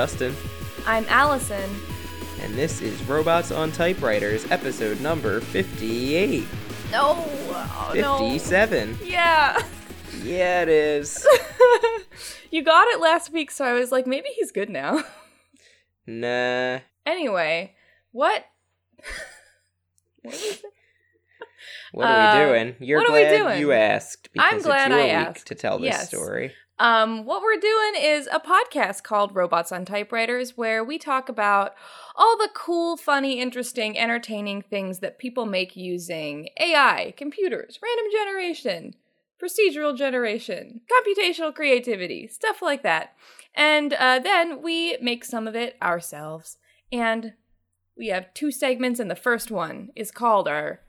Justin, I'm Allison. and this is Robots on Typewriters, episode number 58. No! Oh, no. 57. Yeah. Yeah, it is. you got it last week, so I was like, maybe he's good now. nah. Anyway, what? what? What are we Uh, doing? You're what are we glad doing? you asked because I'm glad it's your I week asked. to tell this Yes. story. Um, what we're doing is a podcast called Robots on Typewriters, where we talk about all the cool, funny, interesting, entertaining things that people make using AI, computers, random generation, procedural generation, computational creativity, stuff like that. And uh, then we make some of it ourselves. And we have two segments, and the first one is called our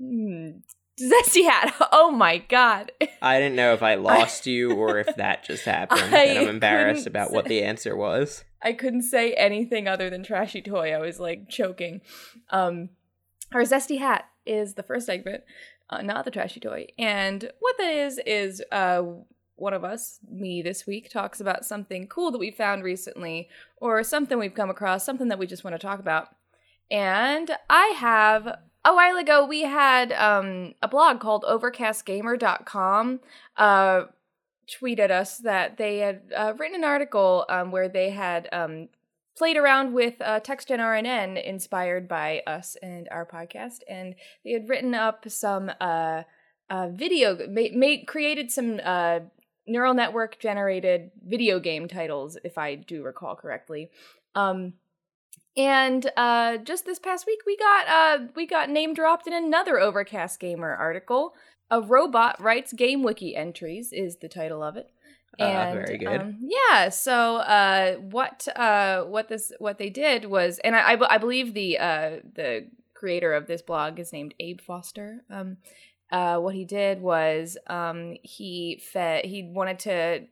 mm, Zesty Hat. Oh my god. I didn't know if I lost you or if that just happened, I and I'm embarrassed about what the answer was. I couldn't say anything other than trashy toy. I was like choking. Um, our zesty hat is the first segment, uh, not the trashy toy. And what that is is uh, one of us, me this week, talks about something cool that we found recently, or something we've come across, something that we just want to talk about. And I have a while ago we had um, a blog called overcastgamer.com uh, tweeted us that they had uh, written an article um, where they had um, played around with uh, TextGen RNN inspired by us and our podcast, and they had written up some uh, uh, video, ma- made created some uh, neural network generated video game titles, if I do recall correctly. Um, and uh, just this past week, we got uh, we got name dropped in another Overcast Gamer article. A robot writes game wiki entries is the title of it. Uh, very good. Um, yeah. So uh, what uh, what this what they did was, and I, I, I believe the uh, the creator of this blog is named Abe Foster. Um, uh, what he did was um, he fed he wanted to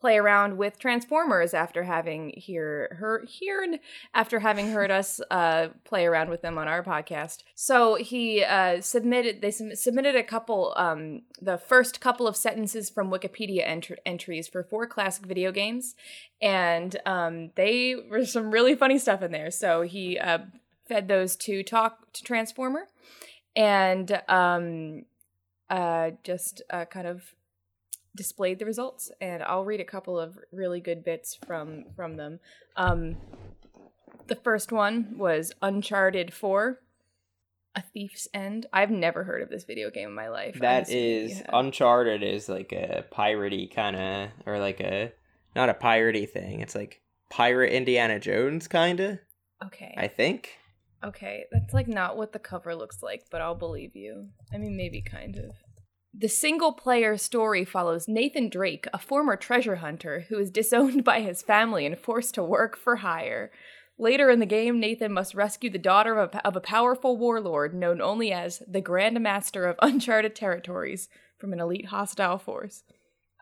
play around with Transformers after having hear her heard after having heard us uh, play around with them on our podcast. So he uh, submitted they sub- submitted a couple um, the first couple of sentences from Wikipedia ent- entries for four classic video games, and um, they were some really funny stuff in there. So he uh, fed those to talk to Transformer, and um, uh, just uh, kind of displayed the results and i'll read a couple of really good bits from from them um the first one was uncharted 4 a thief's end i've never heard of this video game in my life That you is have. Uncharted is like a piratey kind of, or like a not a piratey thing. It's like pirate Indiana Jones kind of. okay I think. Okay, that's like not what the cover looks like, but I'll believe you. I mean, maybe kind of. The single player story follows Nathan Drake, a former treasure hunter who is disowned by his family and forced to work for hire. Later in the game, Nathan must rescue the daughter of a, of a powerful warlord known only as the Grand Master of Uncharted Territories from an elite hostile force.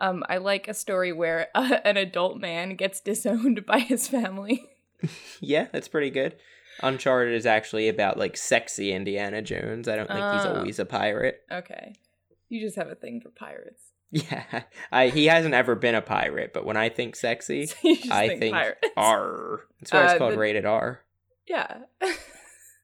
Um, I like a story where uh, an adult man gets disowned by his family. Yeah, that's pretty good. Uncharted is actually about like sexy Indiana Jones. I don't think he's Oh. always a pirate. okay. You just have a thing for pirates. Yeah, I, he hasn't ever been a pirate, but when I think sexy, So I think, think. R. That's why Uh, it's called the- rated R. Yeah.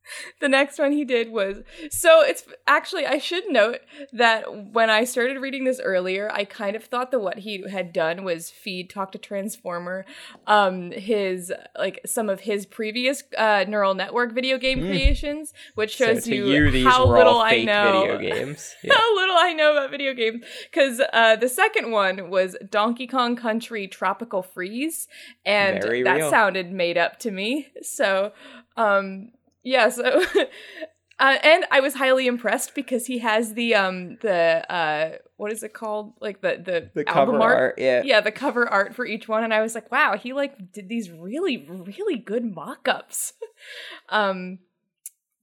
the next one he did was so it's actually I should note that when I started reading this earlier, I kind of thought that what he had done was feed talk to Transformer um his like some of his previous uh neural network video game Mm. creations, which shows to you, you, how little I know. video games. Yeah. How little I know about video games. Because uh, the second one was Donkey Kong Country Tropical Freeze, and Very that real. sounded made up to me. So, um, yeah. So, uh, and I was highly impressed because he has the um the uh what is it called like the the, the album cover art. art, yeah. Yeah, the cover art for each one, and I was like, wow, he like did these really, really good mock-ups. um,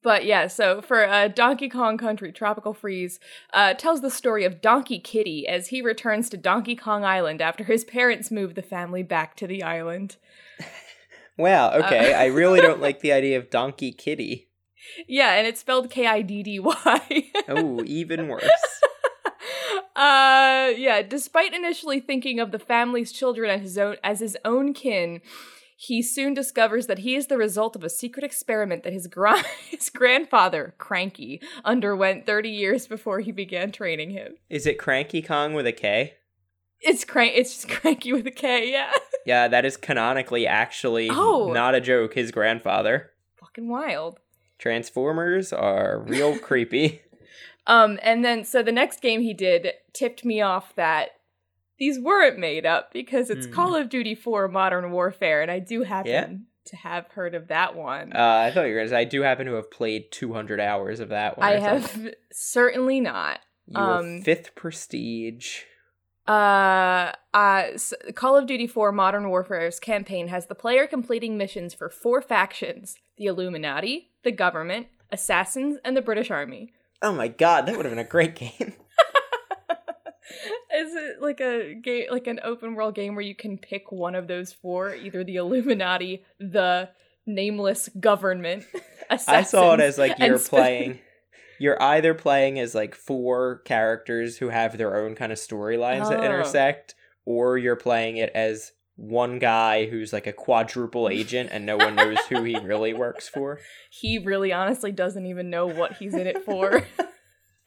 but yeah, so for uh, Donkey Kong Country Tropical Freeze, uh, tells the story of Donkey Kiddy as he returns to Donkey Kong Island after his parents move the family back to the island. Wow, okay. Uh, I really don't like the idea of Donkey Kiddy. Yeah, and it's spelled K I D D Y. Oh, even worse. uh yeah, despite initially thinking of the family's children as his own as his own kin, he soon discovers that he is the result of a secret experiment that his, gra- his grandfather, Cranky, underwent 30 years before he began training him. Is it Cranky Kong with a K? It's crank it's just Cranky with a K, yeah. Yeah, that is canonically actually Oh. not a joke. His grandfather. Fucking wild. Transformers are real creepy. Um, and then so the next game he did tipped me off that these weren't made up because it's Hmm. Call of Duty 4 Modern Warfare, and I do happen Yeah. to have heard of that one. Uh, I thought you say I do happen to have played 200 hours of that one. I have certainly not. Your um, fifth prestige. Uh, uh, Call of Duty 4 Modern Warfare's campaign has the player completing missions for four factions the Illuminati, the government, assassins, and the British Army. Oh my god, that would have been a great game. Is it like a game, like an open world game where you can pick one of those four, either the Illuminati, the nameless government? I saw it as like you're playing. You're either playing as like four characters who have their own kind of storylines that Oh. intersect, or you're playing it as one guy who's like a quadruple agent and no one knows who he really works for. He really, honestly, doesn't even know what he's in it for.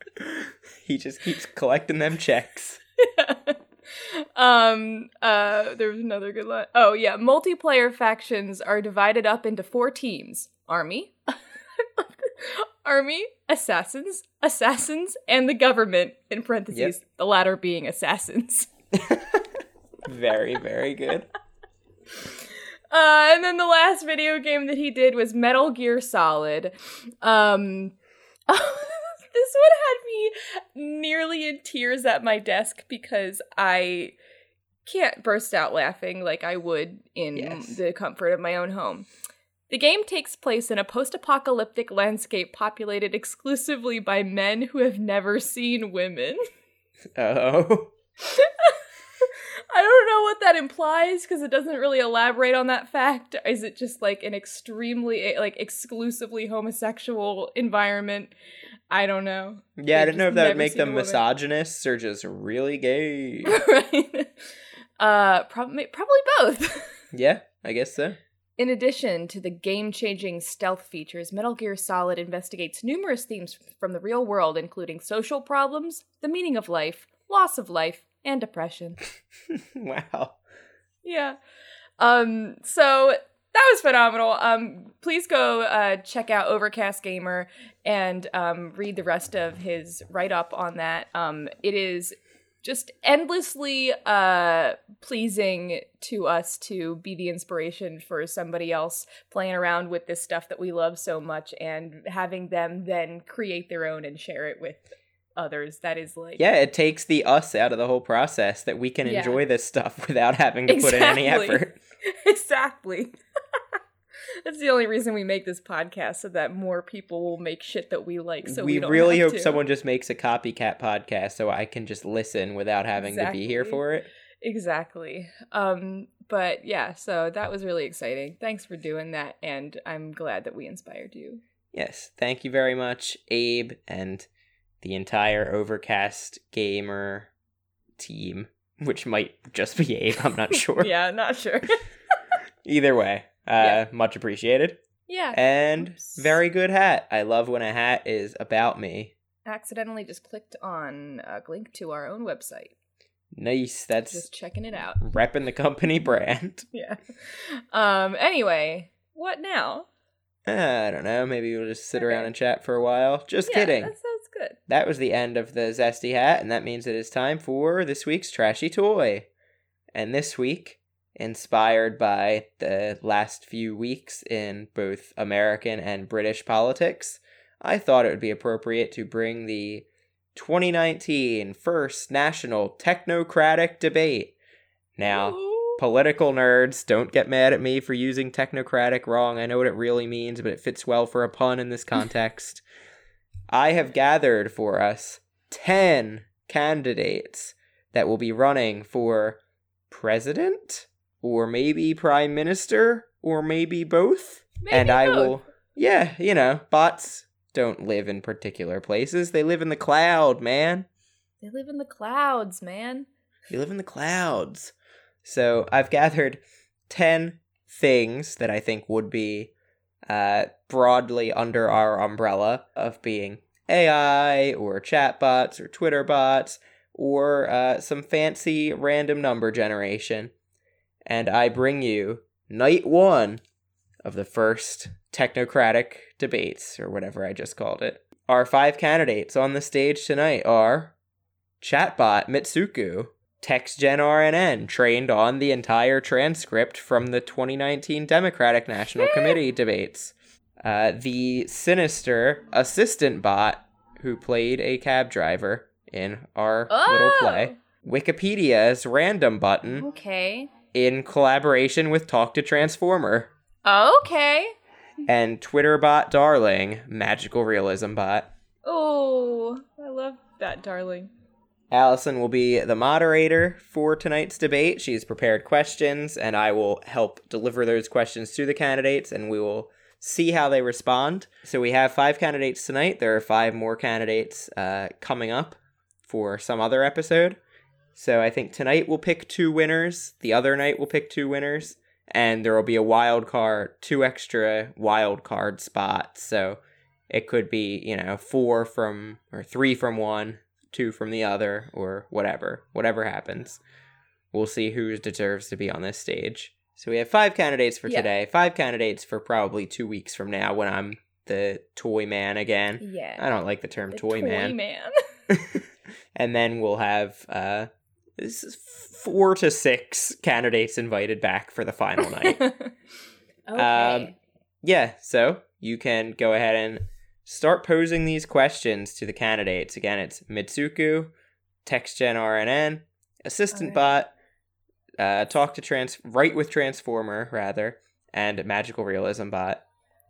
he just keeps collecting them checks. um uh there was another good line oh yeah multiplayer factions are divided up into four teams army army assassins assassins and the government in parentheses the latter being assassins Very, very good. uh and then the last video game that he did was metal gear solid um this one had me nearly in tears at my desk because I can't burst out laughing like I would in Yes. the comfort of my own home. The game takes place in a post apocalyptic landscape populated exclusively by men who have never seen women. Oh. I don't know what that implies because it doesn't really elaborate on that fact. Is it just like an extremely, like, exclusively homosexual environment? I don't know. Yeah, I They've didn't know if that would make them misogynists or just really gay. right? Uh, probably probably both. yeah, I guess so. In addition to the game-changing stealth features, Metal Gear Solid investigates numerous themes from the real world, including social problems, the meaning of life, loss of life, and depression. wow. Yeah. Um. So that was phenomenal. Um. Please go uh check out Overcast Gamer and um read the rest of his write up on that. Um. It is just endlessly uh pleasing to us to be the inspiration for somebody else playing around with this stuff that we love so much and having them then create their own and share it with others that is like Yeah, it takes the us out of the whole process that we can Yeah. enjoy this stuff without having to put in any effort. exactly. That's the only reason we make this podcast so that more people will make shit that we like. So we, we really hope to. someone just makes a copycat podcast so I can just listen without having to be here for it. exactly. Um, but yeah, so that was really exciting. Thanks for doing that, and I'm glad that we inspired you. Yes, thank you very much, Abe, and the entire Overcast Gamer team, which might just be Abe, I'm not sure. yeah, not sure. Either way, uh, Yeah. much appreciated. yeah, And Oops. very good hat. I love when a hat is about me. accidentally just clicked on a link to our own website. Nice. That's Just checking it out. repping the company brand. Yeah. Um. Anyway, what now? I don't know. Maybe we'll just sit Okay. around and chat for a while. Just Yeah, kidding. That sounds good. That was the end of the Zesty Hat, and that means it is time for this week's Trashy Toy. And this week, inspired by the last few weeks in both American and British politics, I thought it would be appropriate to bring the 2019 first national technocratic debate. Now, political nerds, don't get mad at me for using technocratic wrong. I know what it really means, but it fits well for a pun in this context. I have gathered for us 10 candidates that will be running for president or maybe prime minister or maybe both. Maybe and I will, yeah, you know, bots don't live in particular places. They live in the cloud, man. They live in the clouds, man. They live in the clouds. So I've gathered 10 things that I think would be uh, broadly under our umbrella of being AI or chatbots or Twitter bots or uh, some fancy random number generation. And I bring you night one of the first technocratic debates, or whatever I just called it. Our five candidates on the stage tonight are Chatbot Mitsuku, TextGen RNN, trained on the entire transcript from the 2019 Democratic National Committee debates. Uh, the sinister assistant bot who played a cab driver in our little play. Wikipedia's random button Okay. In collaboration with Talk to Transformer. Okay. And Twitter bot darling, magical realism bot. Oh, I love that, darling. Allison will be the moderator for tonight's debate. She's prepared questions, and I will help deliver those questions to the candidates, and we will see how they respond. So we have five candidates tonight. There are five more candidates uh, coming up for some other episode. So I think tonight we'll pick two winners. The other night we'll pick two winners, and there will be a wild card, two extra wild card spots. So it could be you know four from or three from one two from the other, or whatever. Whatever happens, we'll see who deserves to be on this stage. So we have five candidates for Yeah. today, five candidates for probably two weeks from now when I'm the toy man again. Yeah. I don't like the term The toy, man. Toy man. and then we'll have uh four to six candidates invited back for the final night. okay. Um, Yeah, so you can go ahead and start posing these questions to the candidates. Again, it's Mitsuku, TextGen RNN, Assistant Bot, uh, Talk to Trans, Write with Transformer, rather, and Magical Realism Bot.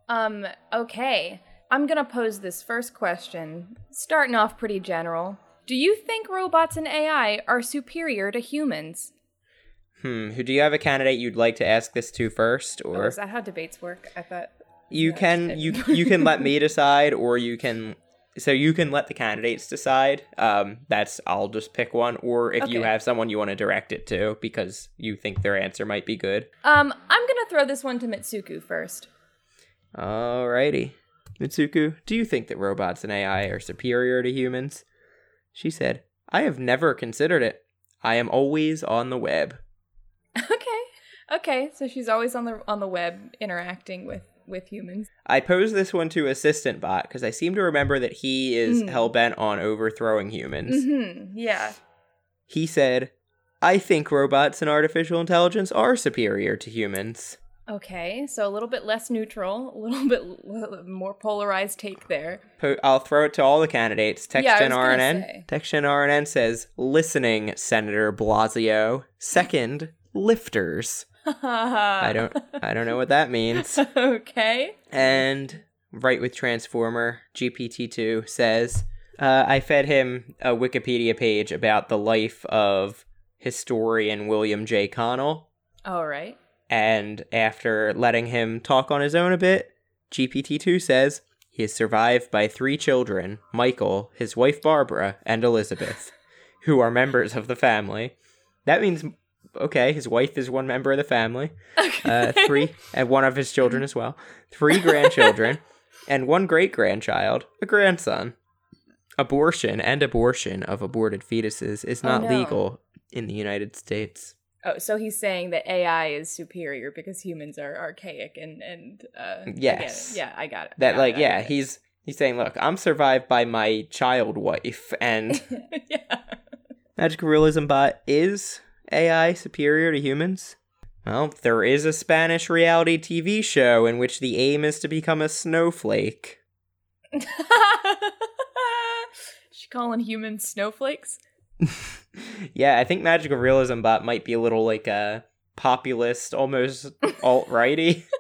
Um, okay. I'm gonna pose this first question, starting off pretty general. Do you think robots and AI are superior to humans? Hmm, who do you have a candidate you'd like to ask this to first, Oh, or is that how debates work? I thought. you yeah, can you you can let me decide, or you can. So you can let the candidates decide. Um, that's I'll just pick one, or if you have someone you want to direct it to because you think their answer might be good. Um, I'm gonna throw this one to Mitsuku first. Alrighty. Mitsuku, do you think that robots and AI are superior to humans? She said, I have never considered it. I am always on the web. okay. Okay. So she's always on the on the web interacting with with humans. I posed this one to Assistant Bot because I seem to remember that he is Mm. hell bent on overthrowing humans. Mm-hmm. Yeah. He said, I think robots and artificial intelligence are superior to humans. Okay. So a little bit less neutral, a little bit l- more polarized take there. I'll throw it to all the candidates. Yeah, I TextGen was RNN. say. TextGen RNN says, listening, Senator Blasio. Second, lifters. I don't I don't know what that means. okay. And Write with Transformer, GPT-2 says, uh, I fed him a Wikipedia page about the life of historian William J. Connell. All right. And after letting him talk on his own a bit, GPT-2 says he is survived by three children, Michael, his wife Barbara, and Elizabeth, who are members of the family. That means, okay, his wife is one member of the family. Uh, Okay. three, and one of his children as well. Three grandchildren, and one great grandchild, a grandson. Abortion and abortion of aborted fetuses is Oh, not no. legal in the United States. Oh, so he's saying that AI is superior because humans are archaic and and uh, I. Yes. yeah, I got it. That got like it, yeah, it. he's he's saying, look, I'm survived by my child wife, and yeah. Magical Realism Bot is AI superior to humans. Well, there is a Spanish reality TV show in which the aim is to become a snowflake. she calling humans snowflakes? yeah, I think Magical Realism Bot might be a little like a populist, almost alt righty.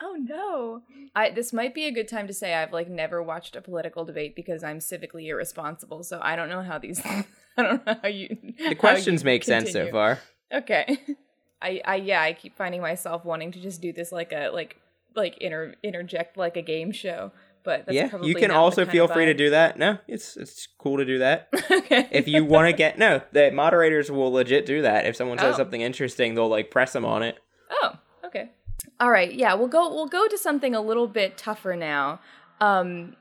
Oh no. I this might be a good time to say I've like never watched a political debate because I'm civically irresponsible. So I don't know how these I don't know how you the questions make sense so far. Okay. I I yeah, I keep finding myself wanting to just do this like a like like inter interject like a game show. But that's yeah, you can also feel free to do that. No, it's it's cool to do that. okay. if you want to get no, the moderators will legit do that. If someone says Oh. something interesting, they'll like press them on it. Oh, okay. All right. Yeah, we'll go we'll go to something a little bit tougher now. Um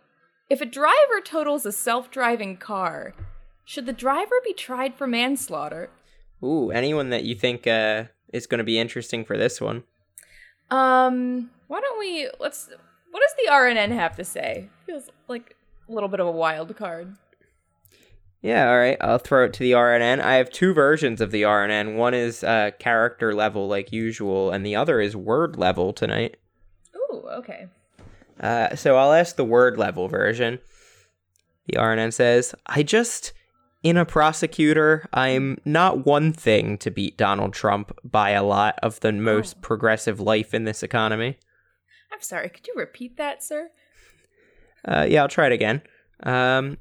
if a driver totals a self-driving car, should the driver be tried for manslaughter? Ooh, anyone that you think uh, is going to be interesting for this one? Um, why don't we let's what does the RNN have to say? Feels like a little bit of a wild card. Yeah, all right. I'll throw it to the RNN. I have two versions of the RNN. One is uh, character level, like usual, and the other is word level tonight. Ooh, okay. Uh, so I'll ask the word level version. The RNN says, I just, in a prosecutor, I'm not one thing to beat Donald Trump by a lot of the most progressive life in this economy. I'm sorry, could you repeat that, sir? Uh, yeah, I'll try it again. Um,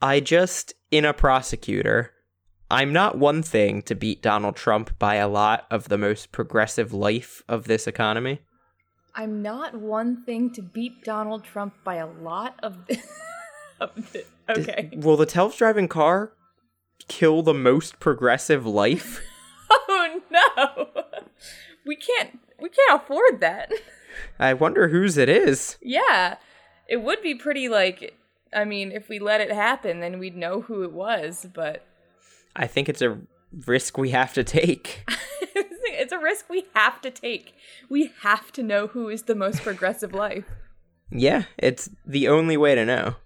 I just, in a prosecutor, I'm not one thing to beat Donald Trump by a lot of the most progressive life of this economy. I'm not one thing to beat Donald Trump by a lot of, of the, Does- Okay. will the self-driving car kill the most progressive life? Oh no. We can't we can't afford that. I wonder whose it is. Yeah. It would be pretty like I mean, if we let it happen then we'd know who it was, but I think it's a risk we have to take. it's a risk we have to take. We have to know who is the most progressive life. yeah, it's the only way to know.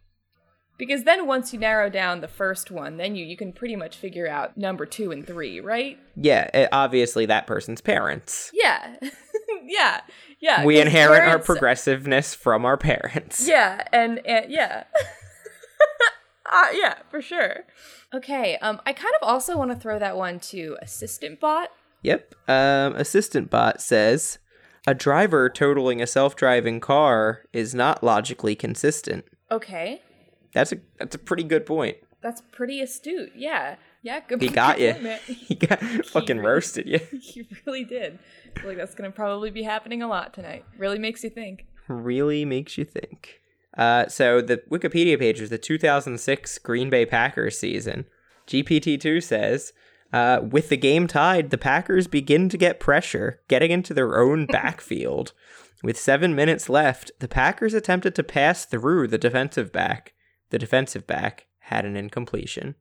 Because then once you narrow down the first one, then you you can pretty much figure out number 2 and 3, right? Yeah, it, obviously that person's parents. Yeah. yeah. Yeah. we inherit our progressiveness from our parents. Yeah, and, and yeah. uh, yeah, for sure. Okay, um, I kind of also want to throw that one to Assistant Bot. Yep. Um, Assistant Bot says a driver totaling a self-driving car is not logically consistent. Okay, That's a that's a pretty good point. that's pretty astute. Yeah, yeah, good. Point. He got you. He got fucking really- roasted you. he really did. I feel like that's gonna probably be happening a lot tonight. Really makes you think. really makes you think. Uh, so the Wikipedia page is the 2006 Green Bay Packers season. GPT-2 says, uh, with the game tied, the Packers begin to get pressure, getting into their own backfield. With seven minutes left, the Packers attempted to pass through the defensive back. The defensive back had an incompletion.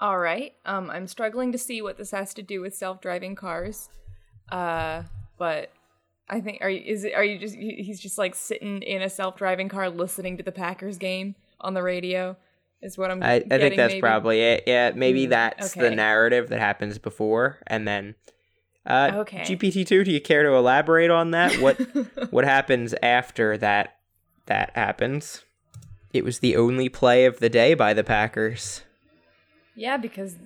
All right. Um, I'm struggling to see what this has to do with self-driving cars. Uh, but I think are you, is it are you just he's just like sitting in a self-driving car listening to the Packers game on the radio is what I'm I, I getting, think that's maybe? probably it. Yeah, maybe Mm, that's the narrative that happens before, and then. Uh, Okay. GPT two. Do you care to elaborate on that? What what happens after that? That happens. It was the only play of the day by the Packers. yeah, because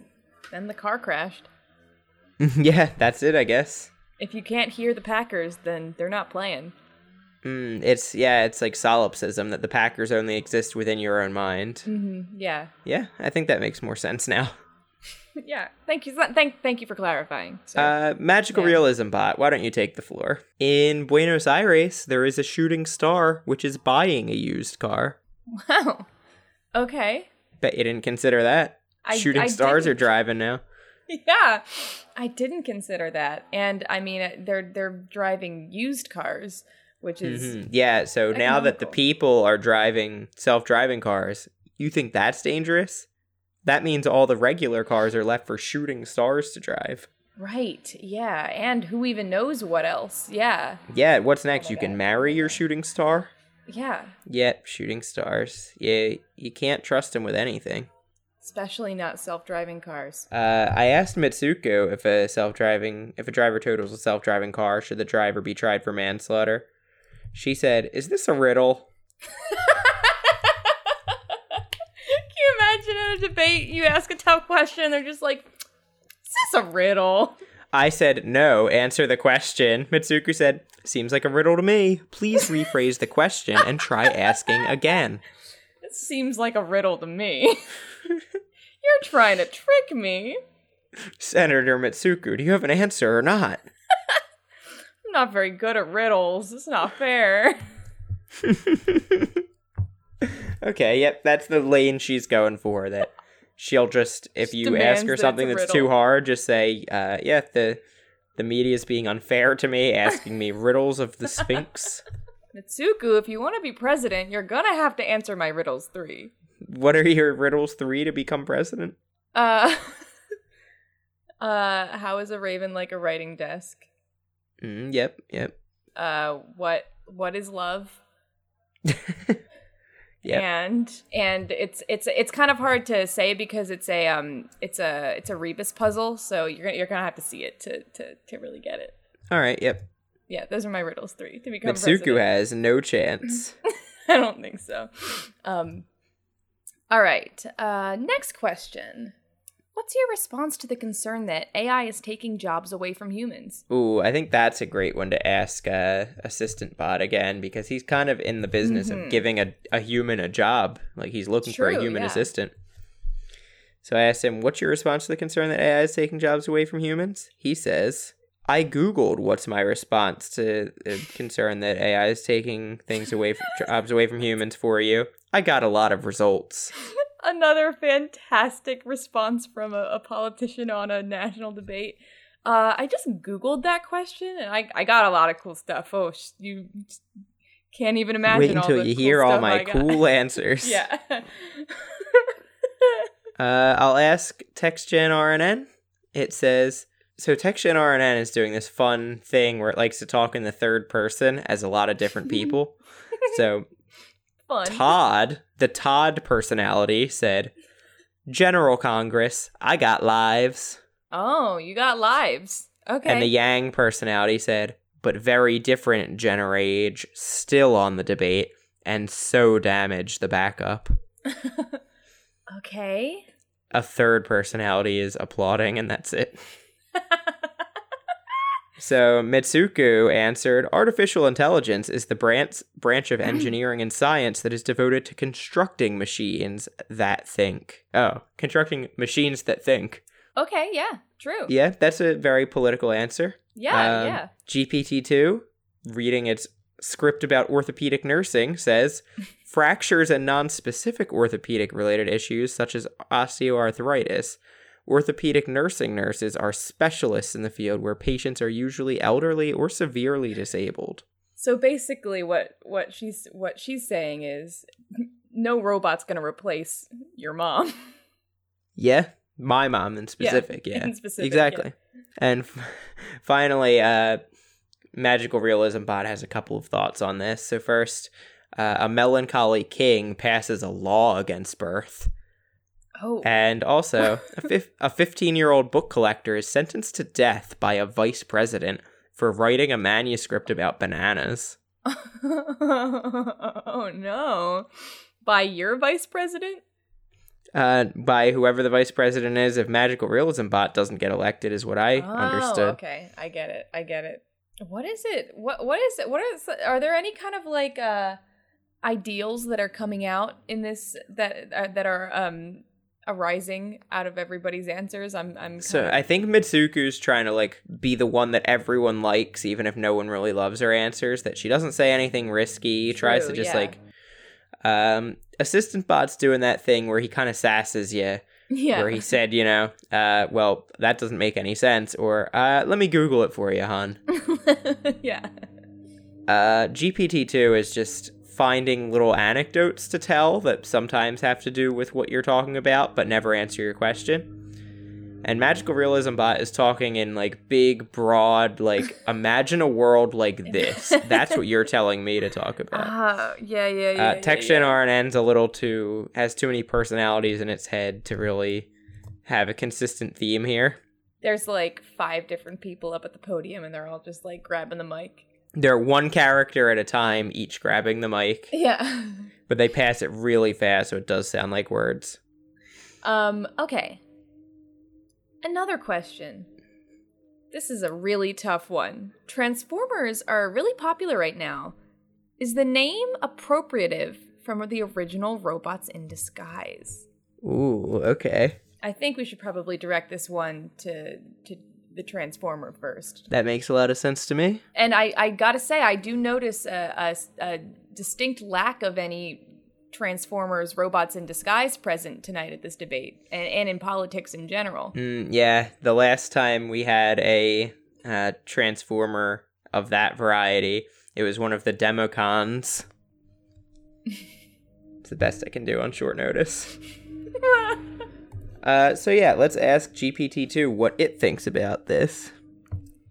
then the car crashed. yeah, that's it. I guess. If you can't hear the Packers, then they're not playing. Mm, it's yeah, it's like solipsism that the Packers only exist within your own mind. hmm Yeah, Yeah, I think that makes more sense now. yeah. Thank you. Thank thank you for clarifying. sir. Uh, magical Yeah. realism bot, why don't you take the floor? In Buenos Aires, there is a shooting star which is buying a used car. Wow. Okay. Bet you didn't consider that. I- shooting I stars are didn't. driving now. Yeah, I didn't consider that, and I mean uh, they're they're driving used cars, which is Mhm. Yeah, so now that the people are driving self-driving cars, you think that's dangerous? That means all the regular cars are left for shooting stars to drive. right. Yeah, and who even knows what else? Yeah, Yeah, what's next? my you can marry your shooting star? Yeah. Yep, shooting stars. Yeah, you can't trust them with anything. Especially not self-driving cars. Uh, I asked Mitsuku if a self-driving, if a driver totals a self-driving car, should the driver be tried for manslaughter? She said, "Is this a riddle?" Can you imagine in a debate you ask a tough question, they're just like, "Is this a riddle?" I said, "No, answer the question." Mitsuku said, "Seems like a riddle to me. Please rephrase the question and try asking again." It seems like a riddle to me. You're trying to trick me. Senator Mitsuku, do you have an answer or not? I'm not very good at riddles. It's not fair. okay, yep, that's the lane she's going for. That she'll just, if you ask her something a that's too hard, just say, uh, "Yeah, the the media is being unfair to me, asking me riddles of the Sphinx." Mitsuku, if you want to be president, you're gonna have to answer my riddles three. what are your riddles three to become president? Uh, uh, how is a raven like a writing desk? Mm, yep, yep, Uh, what what is love? Yep. And and it's it's it's kind of hard to say because it's a um it's a it's a rebus puzzle, so you're gonna you're gonna have to see it to to to really get it. All right, yep. Yeah, those are my riddles three to become Mitsuku president. has no chance. I don't think so. Um, all right. Uh, next question. What's your response to the concern that AI is taking jobs away from humans? Ooh, I think that's a great one to ask uh, Assistant Bot again because he's kind of in the business Mhm. of giving a, a human a job. Like he's looking for a human yeah. assistant. So I asked him, What's your response to the concern that AI is taking jobs away from humans? He says, I Googled what's my response to the concern that AI is taking things away from jobs away from humans for you. I got a lot of results. Another fantastic response from a, a politician on a national debate. Uh, I just Googled that question and I, I got a lot of cool stuff. Oh, sh- you just can't even imagine Wait until you cool hear all my cool answers. yeah. Uh, I'll ask TextGen RNN. It says so. TextGen RNN is doing this fun thing where it likes to talk in the third person as a lot of different people. so Fun. Todd, the Todd personality, said, "General Congress, I got lives." Oh, you got lives. Okay. And the Yang personality said, "But very different Jenner age, still on the debate, and so damaged the backup." okay. A third personality is applauding, and that's it. So Mitsuku answered, "Artificial intelligence is the branch branch of engineering and science that is devoted to constructing machines that think." Oh, constructing machines that think. okay, yeah, true. Yeah, that's a very political answer. Yeah, Um, yeah. GPT-2, reading its script about orthopedic nursing, says fractures and non-specific orthopedic related issues such as osteoarthritis. Orthopedic nursing nurses are specialists in the field where patients are usually elderly or severely disabled. So basically what what she's what she's saying is no robot's going to replace your mom. Yeah, my mom in specific, yeah. in specific, exactly. And f- finally, uh, Magical Realism Bot has a couple of thoughts on this. So first, uh, a melancholy king passes a law against birth. Oh. And also, a, fif- a 15 year old book collector is sentenced to death by a vice president for writing a manuscript about bananas. oh no. By your vice president? Uh, by whoever the vice president is, if Magical Realism Bot doesn't get elected, is what I oh, understood. Okay, I get it. I get it. What is it? What what is it? What is are there any kind of like uh ideals that are coming out in this that uh, that are um arising out of everybody's answers? I'm I'm So kinda- I think Mitsuku's trying to like be the one that everyone likes, even if no one really loves her answers. That she doesn't say anything risky. tries to just yeah. like, um, assistant bot's doing that thing where he kind of sasses you, yeah. where he said, you know, uh, well that doesn't make any sense, or uh, let me Google it for you, hon. yeah. Uh, GPT two is just finding little anecdotes to tell that sometimes have to do with what you're talking about, but never answer your question. And Magical Realism Bot is talking in like big, broad, like imagine a world like this. That's what you're telling me to talk about. Ah, yeah, yeah, yeah. Uh, yeah, Text yeah. Gen RNN's a little too has too many personalities in its head to really have a consistent theme here. There's like five different people up at the podium, and they're all just like grabbing the mic. They're one character at a time, each grabbing the mic, Yeah. but they pass it really fast, so it does sound like words. Um, okay. Another question. This is a really tough one. Transformers are really popular right now. Is the name appropriative from the original Robots in Disguise? Ooh, okay. I think we should probably direct this one to to the transformer first. That makes a lot of sense to me. And I, I gotta say, I do notice a, a, a distinct lack of any Transformers robots in disguise present tonight at this debate and, and in politics in general. Mm, yeah, the last time we had a uh, Transformer of that variety, it was one of the Democons. it's the best I can do on short notice. Uh, so yeah, let's ask GPT-2 what it thinks about this.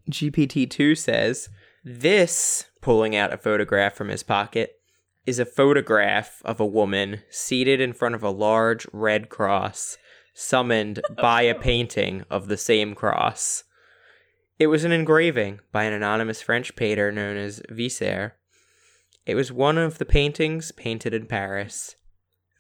GPT-2 says, "This pulling out a photograph from his pocket is a photograph of a woman seated in front of a large red cross, summoned by a painting of the same cross. It was an engraving by an anonymous French painter known as Visser. It was one of the paintings painted in Paris.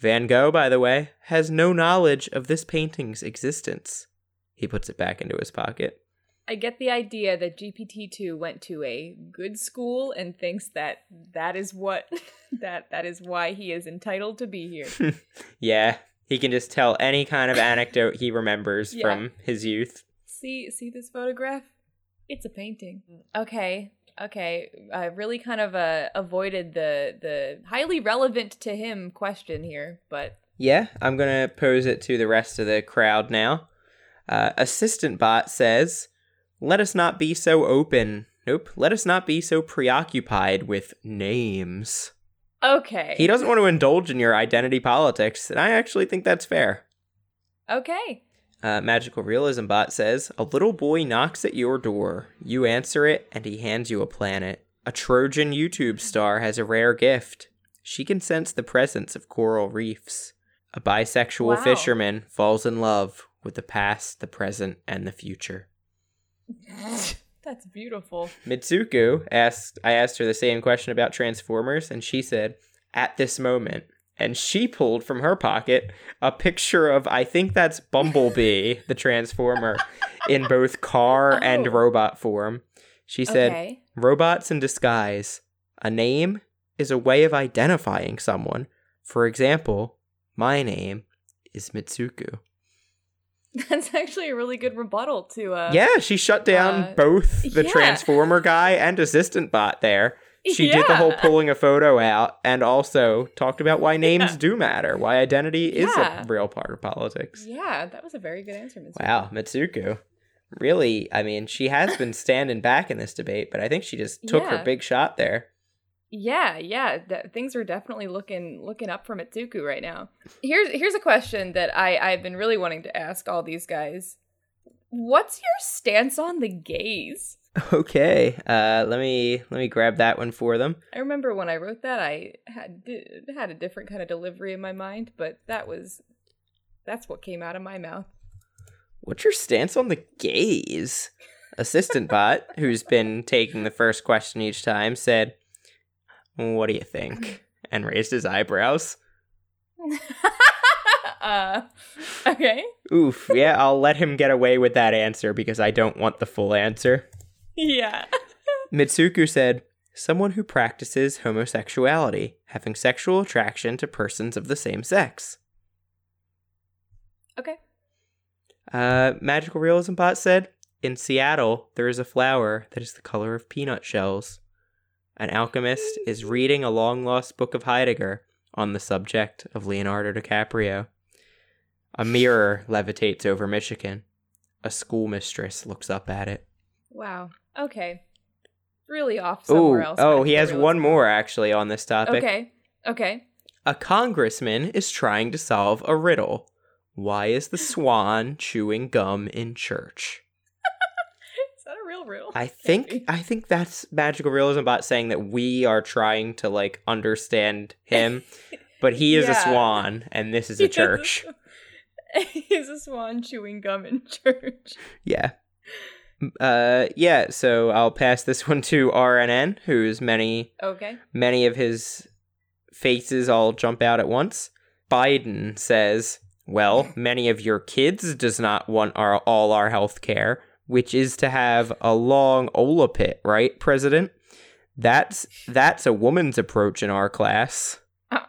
Van Gogh, by the way, has no knowledge of this painting's existence. He puts it back into his pocket. I get the idea that GPT-2 went to a good school and thinks that that is what that that is why he is entitled to be here. yeah, he can just tell any kind of anecdote he remembers Yeah. from his youth. see see this photograph? It's a painting. Okay. Okay. I really kind of uh, avoided the the highly relevant to him question here, but Yeah, I'm going to pose it to the rest of the crowd now. Uh, Assistant Bot says, Let us not be so open. Nope. Let us not be so preoccupied with names. okay. He doesn't want to indulge in your identity politics, and I actually think that's fair. Okay. Uh, Magical Realism Bot says, A little boy knocks at your door. You answer it, and he hands you a planet. A Trojan YouTube star has a rare gift. She can sense the presence of coral reefs. A bisexual Wow. fisherman falls in love with the past, the present, and the future. That's beautiful. Mitsuku asked I asked her the same question about Transformers and she said at this moment and she pulled from her pocket a picture of I think that's Bumblebee the Transformer in both car and Oh. robot form. She said okay. robots in disguise. A name is a way of identifying someone. For example, my name is Mitsuku. That's actually a really good rebuttal to uh yeah, she shut down uh, both the yeah. Transformer guy and Assistant Bot there. She did the whole pulling a photo out and also talked about why names Yeah. do matter, why identity is Yeah. a real part of politics. Yeah, that was a very good answer, Ms. Wow, Mitsuku. Really, I mean, she has been standing back in this debate, but I think she just took her big shot there. Yeah, yeah, de- things are definitely looking looking up for Mitsuku right now. Here's here's a question that I I've been really wanting to ask all these guys. What's your stance on the gays? Okay, uh, let me let me grab that one for them. I remember when I wrote that I had had a different kind of delivery in my mind, but that was that's what came out of my mouth. What's your stance on the gays? Assistant Bot, who's been taking the first question each time, said, What do you think? and raised his eyebrows. uh okay. Oof, yeah, I'll let him get away with that answer because I don't want the full answer. Yeah. Mitsuku said, Someone who practices homosexuality, having sexual attraction to persons of the same sex. Okay. Uh, Magical Realism Bot said, In Seattle, there is a flower that is the color of peanut shells. An alchemist is reading a long lost book of Heidegger on the subject of Leonardo DiCaprio. A mirror levitates over Michigan. A schoolmistress looks up at it. Wow. Okay. Really off somewhere Ooh, else. oh, he has one more actually on this topic. Okay. Okay. A congressman is trying to solve a riddle. Why is the swan chewing gum in church? Is that a real riddle? I think I think that's magical realism bot saying that we are trying to like understand him, but he is a swan and this is He a is church. He's a swan chewing gum in church. Yeah. Uh yeah, so I'll pass this one to RNN, whose many Okay. many of his faces all jump out at once. Biden says, "Well, many of your kids does not want our all our health care, which is to have a long Ola pit, right, President? That's that's a woman's approach in our class." Uh,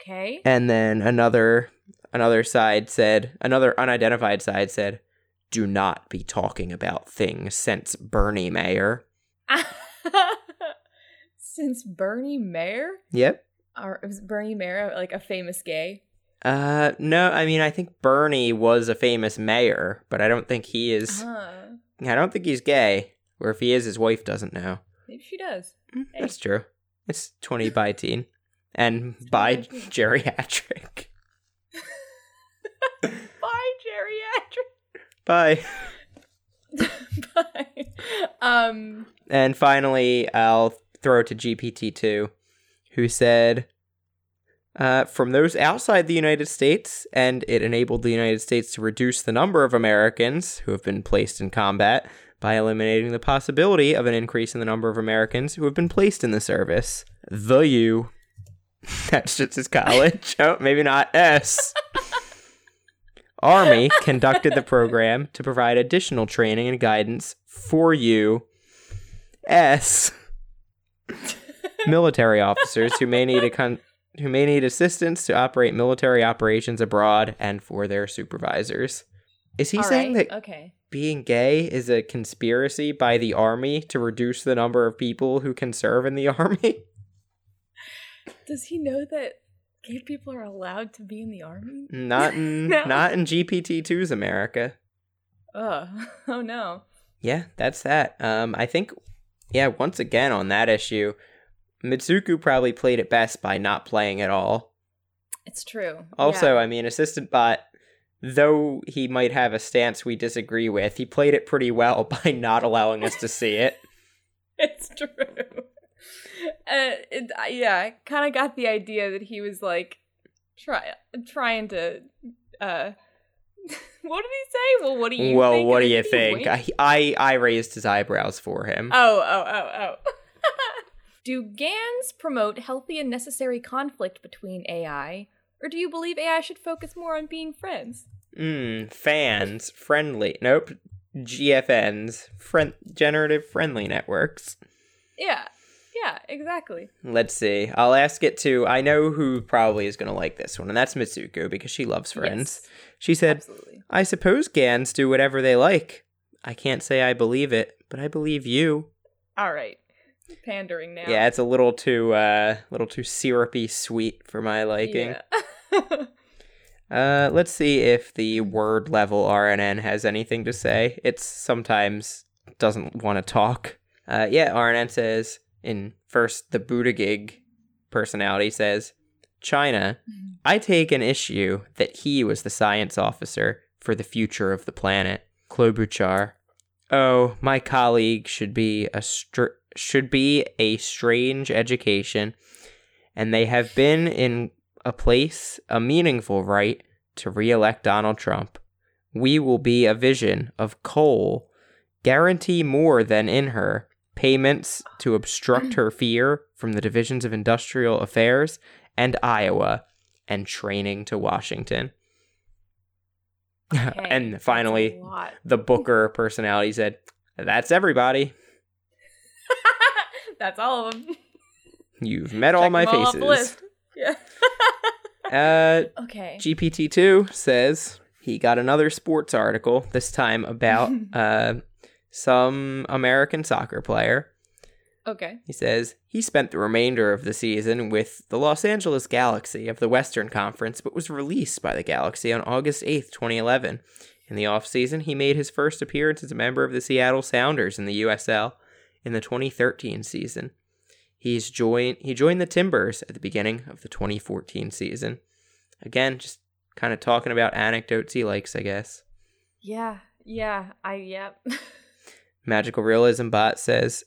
okay. And then another another side said, another unidentified side said, do not be talking about things since Bernie Mayer. Since Bernie Mayer? Yep. Or was Bernie Mayer like a famous gay? Uh, no, I mean, I think Bernie was a famous mayor, but I don't think he is. Huh. I don't think he's gay. Or if he is, his wife doesn't know. Maybe she does. Mm, Hey. That's true. It's 20 by teen. And by 20 by geriatric. Bye. Bye. Um. And finally, I'll throw to GPT-2, who said, uh, from those outside the United States, and it enabled the United States to reduce the number of Americans who have been placed in combat by eliminating the possibility of an increase in the number of Americans who have been placed in the service. The U. That's just his college. oh, maybe not S. Army conducted the program to provide additional training and guidance for you. S. Military officers who may need a con- who may need assistance to operate military operations abroad and for their supervisors. Is he All saying right, that Okay. being gay is a conspiracy by the army to reduce the number of people who can serve in the army? Does he know that gay people are allowed to be in the army? Not in No. not in GPT-2's America. Ugh. Oh no. Yeah, that's that. Um, I think, yeah, once again on that issue, Mitsuku probably played it best by not playing at all. It's true. Also, Yeah. I mean, Assistant Bot, though he might have a stance we disagree with, he played it pretty well by not allowing us to see it. it's true. Uh, it, yeah, kind of got the idea that he was like try trying to. uh What did he say? Well, what do you? well, think? what do you think? I, I I raised his eyebrows for him. Oh, oh, oh, oh. do GANs promote healthy and necessary conflict between AI, or do you believe AI should focus more on being friends? Mm, fans, friendly. Nope. GFNs, friend, generative friendly networks. Yeah, yeah, exactly. Let's see. I'll ask it to. I know who probably is going to like this one, and that's Mitsuku because she loves friends. Yes, She said, absolutely. I suppose GANs do whatever they like. I can't say I believe it, but I believe you. All right, pandering now. Yeah, it's a little too uh little too syrupy sweet for my liking. Yeah. Uh let's see if the word level RNN has anything to say. It sometimes doesn't want to talk. Uh yeah, RNN says in first the Buttigieg personality says, China, mm-hmm. I take an issue that he was the science officer for the future of the planet. Klobuchar. Oh, my colleague should be a str- should be a strange education, and they have been in a place, a meaningful right to re-elect Donald Trump. We will be a vision of coal, guarantee more than in her, payments to obstruct her fear from the divisions of industrial affairs and Iowa, and training to Washington. Okay, and finally, the Booker personality said, That's everybody. That's all of them. You've met all my all faces. Yeah. Uh, okay. GPT-2 says he got another sports article, this time about uh, some American soccer player. okay. He says he spent the remainder of the season with the Los Angeles Galaxy of the Western Conference, but was released by the Galaxy on August 8th, 2011. In the offseason, he made his first appearance as a member of the Seattle Sounders in the USL in the 2013 season. He's joined he joined the Timbers at the beginning of the 2014 season. Again, just kind of talking about anecdotes he likes, I guess. Yeah. Yeah. I. Yep. Magical Realism Bot says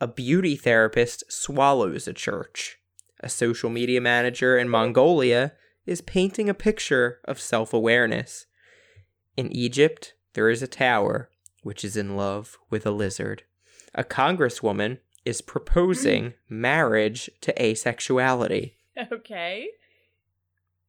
a beauty therapist swallows a church. A social media manager in Mongolia is painting a picture of self awareness. In Egypt, there is a tower which is in love with a lizard. A congresswoman is proposing marriage to asexuality. okay.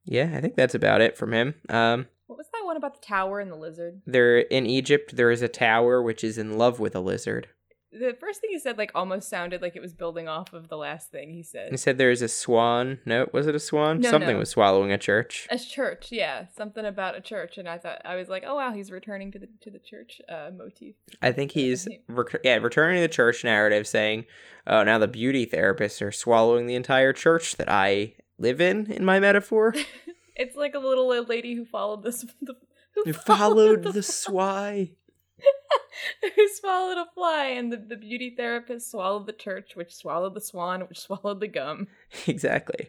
Yeah, I think that's about it from him. Um, What was that one about the tower and the lizard? there in Egypt, there is a tower which is in love with a lizard. the first thing he said like almost sounded like it was building off of the last thing he said. He said. said there's a swan. No, was it a swan? No, Something no. was swallowing a church. A church, yeah, something about a church, and I thought I was like, oh wow, he's returning to the to the church uh, motif. I think he's rec- yeah returning to the church narrative, saying, "Oh, now the beauty therapists are swallowing the entire church that I live in." In my metaphor, It's like a little old lady who followed this. The, who who followed the swy. who swallowed a fly, and the, the beauty therapist swallowed the church, which swallowed the swan, which swallowed the gum. exactly.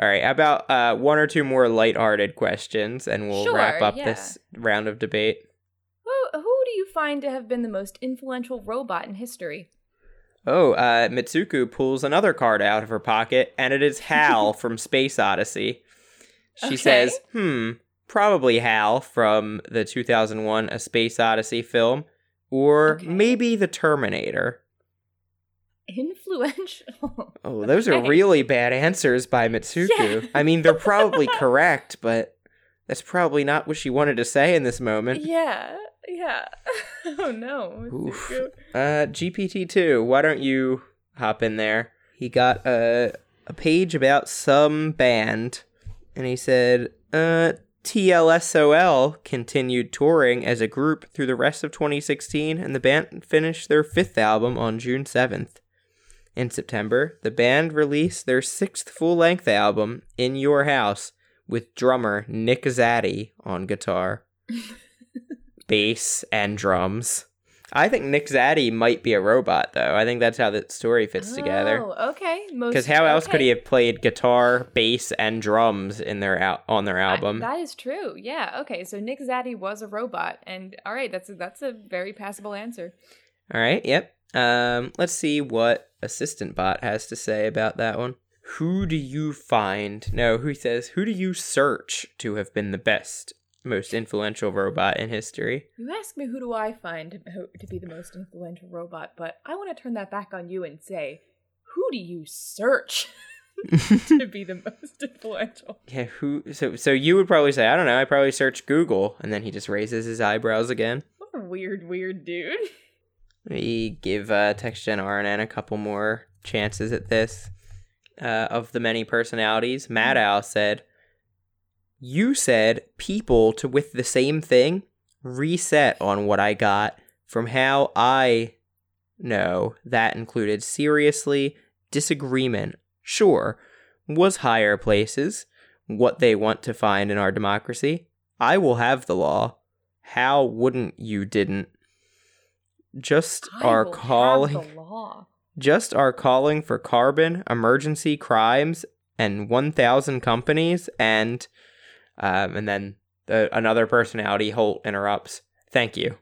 All right, how about uh, one or two more lighthearted questions, and we'll wrap up yeah. this round of debate. Who who do you find to have been the most influential robot in history? Oh, uh, Mitsuku pulls another card out of her pocket, and it is Hal from Space Odyssey. She Okay. says, hmm, probably Hal from the 2001 A Space Odyssey film, or Okay. maybe The Terminator. Influential. Oh, those are really bad answers by Mitsuku. Yeah. I mean, they're probably correct, but that's probably not what she wanted to say in this moment. yeah, yeah. oh no. Oof. Uh, GPT-2, why don't you hop in there? He got a, a page about some band, and he said, uh, TLSOL continued touring as a group through the rest of 2016, and the band finished their fifth album on June 7th. In September, the band released their sixth full length album, In Your House, with drummer Nick Zaddy on guitar, bass, and drums. I think Nick Zaddy might be a robot, though. I think that's how the story fits together. Oh, okay. Because how else could he have played guitar, bass, and drums in their al- on their I- album? that is true. Yeah. Okay. So Nick Zaddy was a robot, and all right, that's a, that's a very passable answer. All right, yep. Um, let's see what Assistant Bot has to say about that one. Who do you find? No, who says who do you search to have been the best, most influential robot in history? You ask me who do I find to, be the most influential robot, but I want to turn that back on you and say, who do you search to be the most influential? Yeah, who? So, so you would probably say, I don't know. I probably search Google, and then he just raises his eyebrows again. What a weird, weird dude. We give uh, TextGen RNN a couple more chances at this. Uh, of the many personalities, Maddow said, You said people to with the same thing reset on what I got from how I know that included seriously disagreement. Sure, was higher places, what they want to find in our democracy. I will have the law. How wouldn't you didn't? Just I our calling just our calling for carbon, emergency crimes, and 1,000 companies, and um, and then the, another personality, Holt, interrupts. Thank you.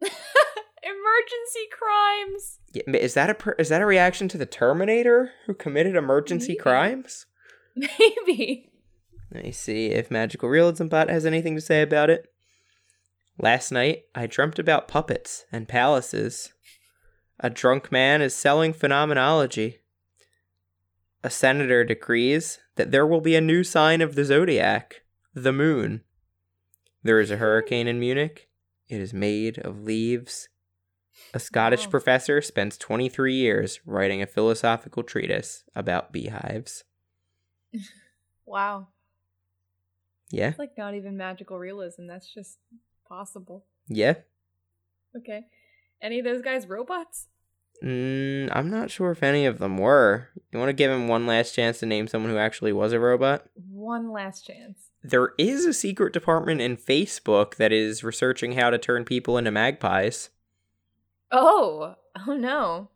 Emergency crimes. Yeah, Is that a per- is that a reaction to the Terminator who committed emergency Maybe. crimes? Maybe. Let me see if Magical Realism Bot has anything to say about it. Last night, I dreamt about puppets and palaces. A drunk man is selling phenomenology. A senator decrees that there will be a new sign of the zodiac, the moon. There is a hurricane in Munich. It is made of leaves. A Scottish Wow. professor spends 23 years writing a philosophical treatise about beehives. Wow. Yeah, It's like not even magical realism. That's just possible. yeah. Okay. Any of those guys robots? Mm, I'm not sure if any of them were. You want to give him one last chance to name someone who actually was a robot? One last chance. There is a secret department in Facebook that is researching how to turn people into magpies. Oh, oh no.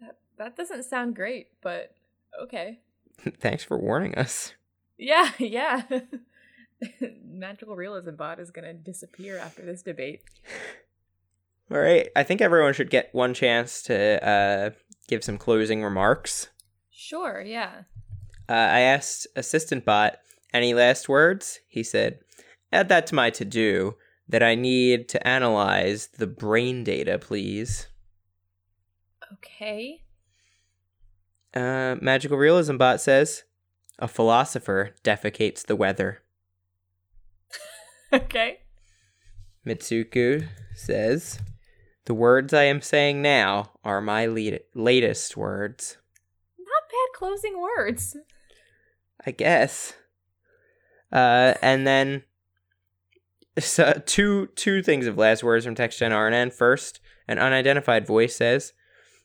That that doesn't sound great, but okay. Thanks for warning us. Yeah, yeah. Magical realism bot is gonna disappear after this debate. All right, I think everyone should get one chance to uh, give some closing remarks. Sure, yeah. Uh, I asked Assistant Bot, any last words? He said, add that to my to do that I need to analyze the brain data, please. Okay. Uh, Magical Realism Bot says, a philosopher defecates the weather. Okay. Mitsuku says, The words I am saying now are my lead- latest words. Not bad closing words. I guess. Uh, and then so two two things of last words from text TextGen RNN. First, an unidentified voice says,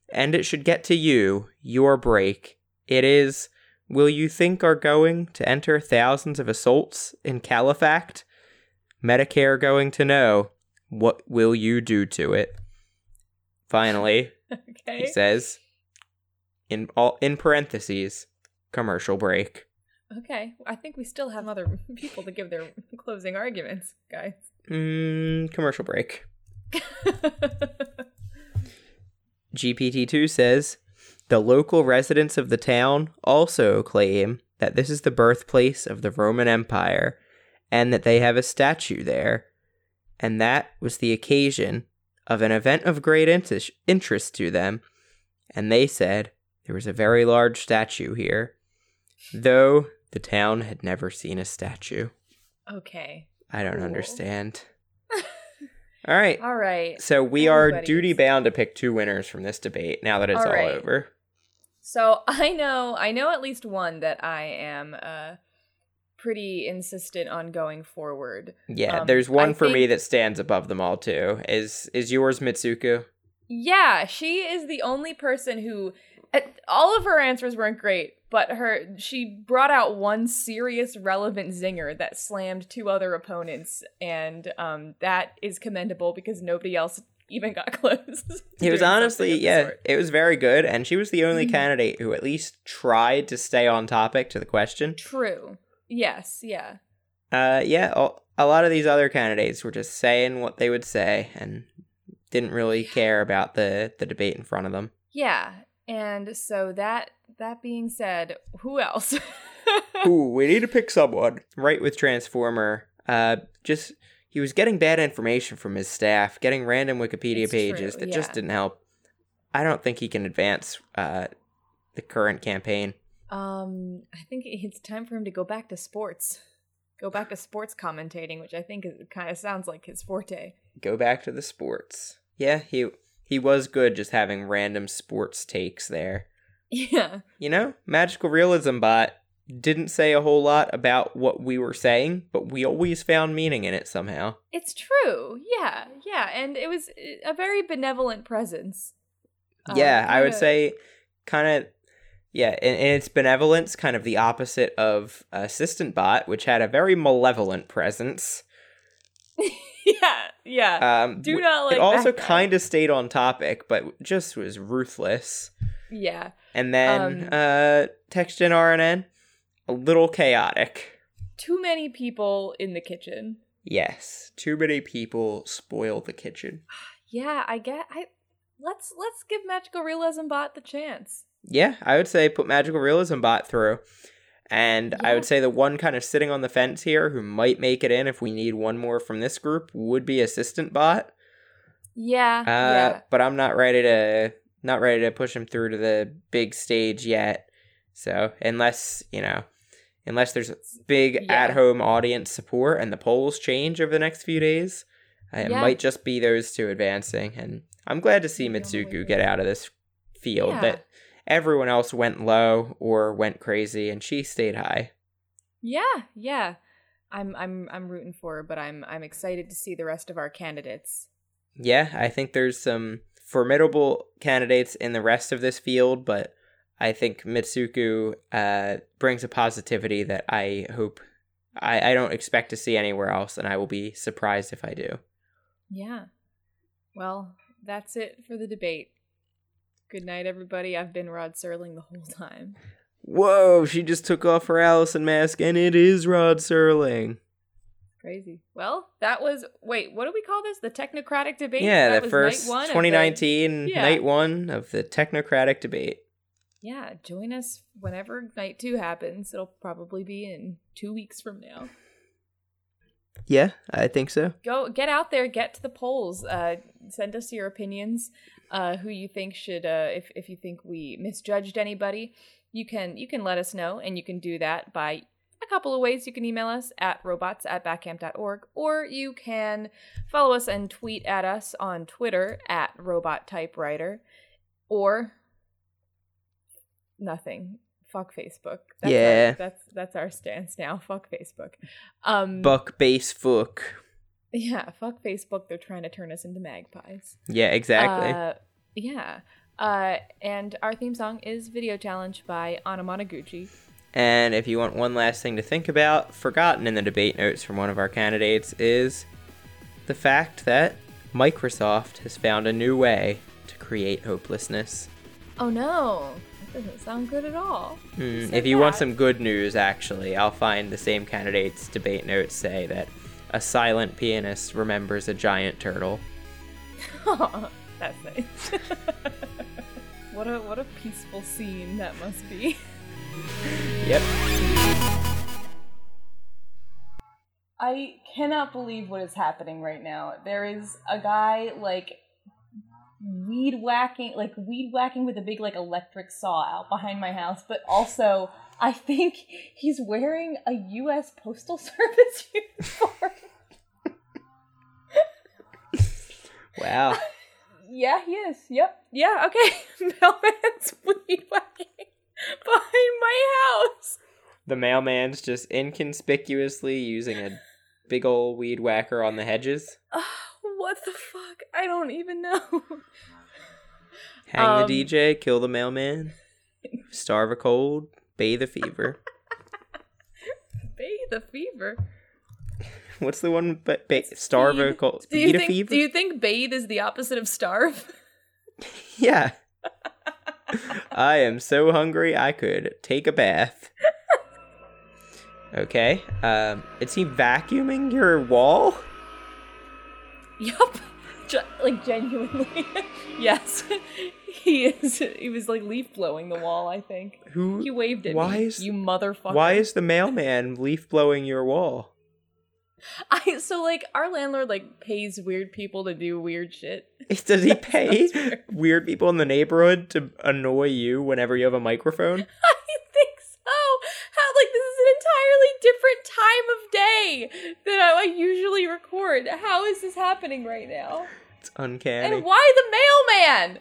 "And it should get to you, your break. It is. Will you think are going to enter thousands of assaults in Califact? Medicare going to know. What will you do to it?" Finally, Okay. he says, in all in parentheses, commercial break. Okay. I think we still have other people to give their closing arguments, guys. Mm, commercial break. GPT-2 says the local residents of the town also claim that this is the birthplace of the Roman Empire and that they have a statue there. And that was the occasion of an event of great interest to them. And they said there was a very large statue here, though the town had never seen a statue. okay. I don't Cool. understand. All right. All right. So we are duty bound to pick two winners from this debate now that it's all, All right. over. So I know I know at least one that I am uh pretty insistent on going forward. Yeah, Um, there's one I for me that stands above them all too. Is is yours Mitsuku? Yeah, she is the only person who uh, all of her answers weren't great, but her she brought out one serious relevant zinger that slammed two other opponents and um that is commendable because nobody else even got close. It was honestly, yeah, sort. it was very good, and she was the only Mhm. candidate who at least tried to stay on topic to the question. True. Yes, yeah. Uh, yeah, a- lot of these other candidates were just saying what they would say and didn't really care about the the debate in front of them. Yeah. And so that that being said, who else? Ooh, we need to pick someone. Write with Transformer, uh, just he was getting bad information from his staff, getting random Wikipedia It's pages true, that just didn't help. I don't think he can advance uh, the current campaign. Um I think it's time for him to go back to sports. Go back to sports commentating, which I think is, kind of sounds like his forte. Go back to the sports. Yeah, he he was good just having random sports takes there. Yeah. You know, Magical Realism Bot didn't say a whole lot about what we were saying, but we always found meaning in it somehow. It's true. Yeah. Yeah, and it was a very benevolent presence. Yeah, I would kinda- say kind of yeah, and, in its benevolence, kind of the opposite of Assistant Bot, which had a very malevolent presence. yeah, yeah. Um, Do not like it also kind of stayed on topic, but just was ruthless. Yeah. And then Um, uh, TextGen RNN, a little chaotic. Too many people in the kitchen. Yes, too many people spoil the kitchen. Yeah, I get I let's let's give Magical Realism Bot the chance. Yeah, I would say put Magical Realism Bot through. And I would say the one kind of sitting on the fence here who might make it in if we need one more from this group would be Assistant Bot. Yeah. Uh, yeah. but I'm not ready to not ready to push him through to the big stage yet. So unless you know, unless there's big Yeah. at home audience support and the polls change over the next few days, uh, it Yeah. might just be those two advancing. And I'm glad to see Maybe on the way Mitsuku get out of this field. Yeah. That everyone else went low or went crazy, and she stayed high. Yeah, yeah. I'm I'm I'm rooting for her, but I'm I'm excited to see the rest of our candidates. Yeah, I think there's some formidable candidates in the rest of this field, but I think Mitsuku uh, brings a positivity that I hope I, I don't expect to see anywhere else, and I will be surprised if I do. Yeah. Well, that's it for the debate. Good night, everybody. I've been Rod Serling the whole time. Whoa, she just took off her Allison mask, and it is Rod Serling. Crazy. Well, that was wait. What do we call this? The technocratic debate. yeah, that the was first night one of the- 2019 Yeah. night one of the technocratic debate. Yeah, join us whenever night two happens. It'll probably be in two weeks from now. Yeah, I think so. Go get out there, get to the polls. Uh, send us your opinions. Uh, who you think should, uh, if if you think we misjudged anybody, you can you can let us know, and you can do that by a couple of ways you can email us at robots at backcamp.org, or you can follow us and tweet at us on Twitter at robot typewriter, or nothing. Fuck Facebook. That's Yeah. Our, that's that's our stance now. Fuck Facebook. Um Buck base fook. Yeah, fuck Facebook. They're trying to turn us into magpies. Yeah, exactly. Uh, yeah. Uh, and our theme song is Video Challenge by Anamanaguchi. And if you want one last thing to think about, forgotten in the debate notes from one of our candidates is the fact that Microsoft has found a new way to create hopelessness. Oh no, that doesn't sound good at all. Said if you want some good news, actually, I'll find the same candidate's debate notes say that a silent pianist remembers a giant turtle. That's nice. what a what a peaceful scene that must be. Yep. I cannot believe what is happening right now. There is a guy like weed whacking, like weed whacking with a big like electric saw out behind my house, but also I think he's wearing a U.S. Postal Service uniform. Wow. yeah, he is. Yep. Yeah. Okay. Mailman's weed whacking behind my house. the mailman's just inconspicuously using a big old weed whacker on the hedges. Oh, What the fuck? I don't even know. Hang Um, the DJ, kill the mailman, starve a cold, bathe a fever. Bathe a fever. What's the one? But ba- starve a cold, Do you think? fever. Do you think bathe is the opposite of starve? Yeah. I am so hungry I could take a bath. Okay. Um, is he vacuuming your wall? Yup. Like genuinely. yes. he is. He was like leaf blowing the wall. I think Who? he waved at Why me. is- you motherfucker? Why is the mailman leaf blowing your wall? I so like our landlord like pays weird people to do weird shit. Does he pay weird. weird people in the neighborhood to annoy you whenever you have a microphone? I think so. How like this is an entirely different time of day than I usually record. How is this happening right now? It's uncanny. And why the mailman?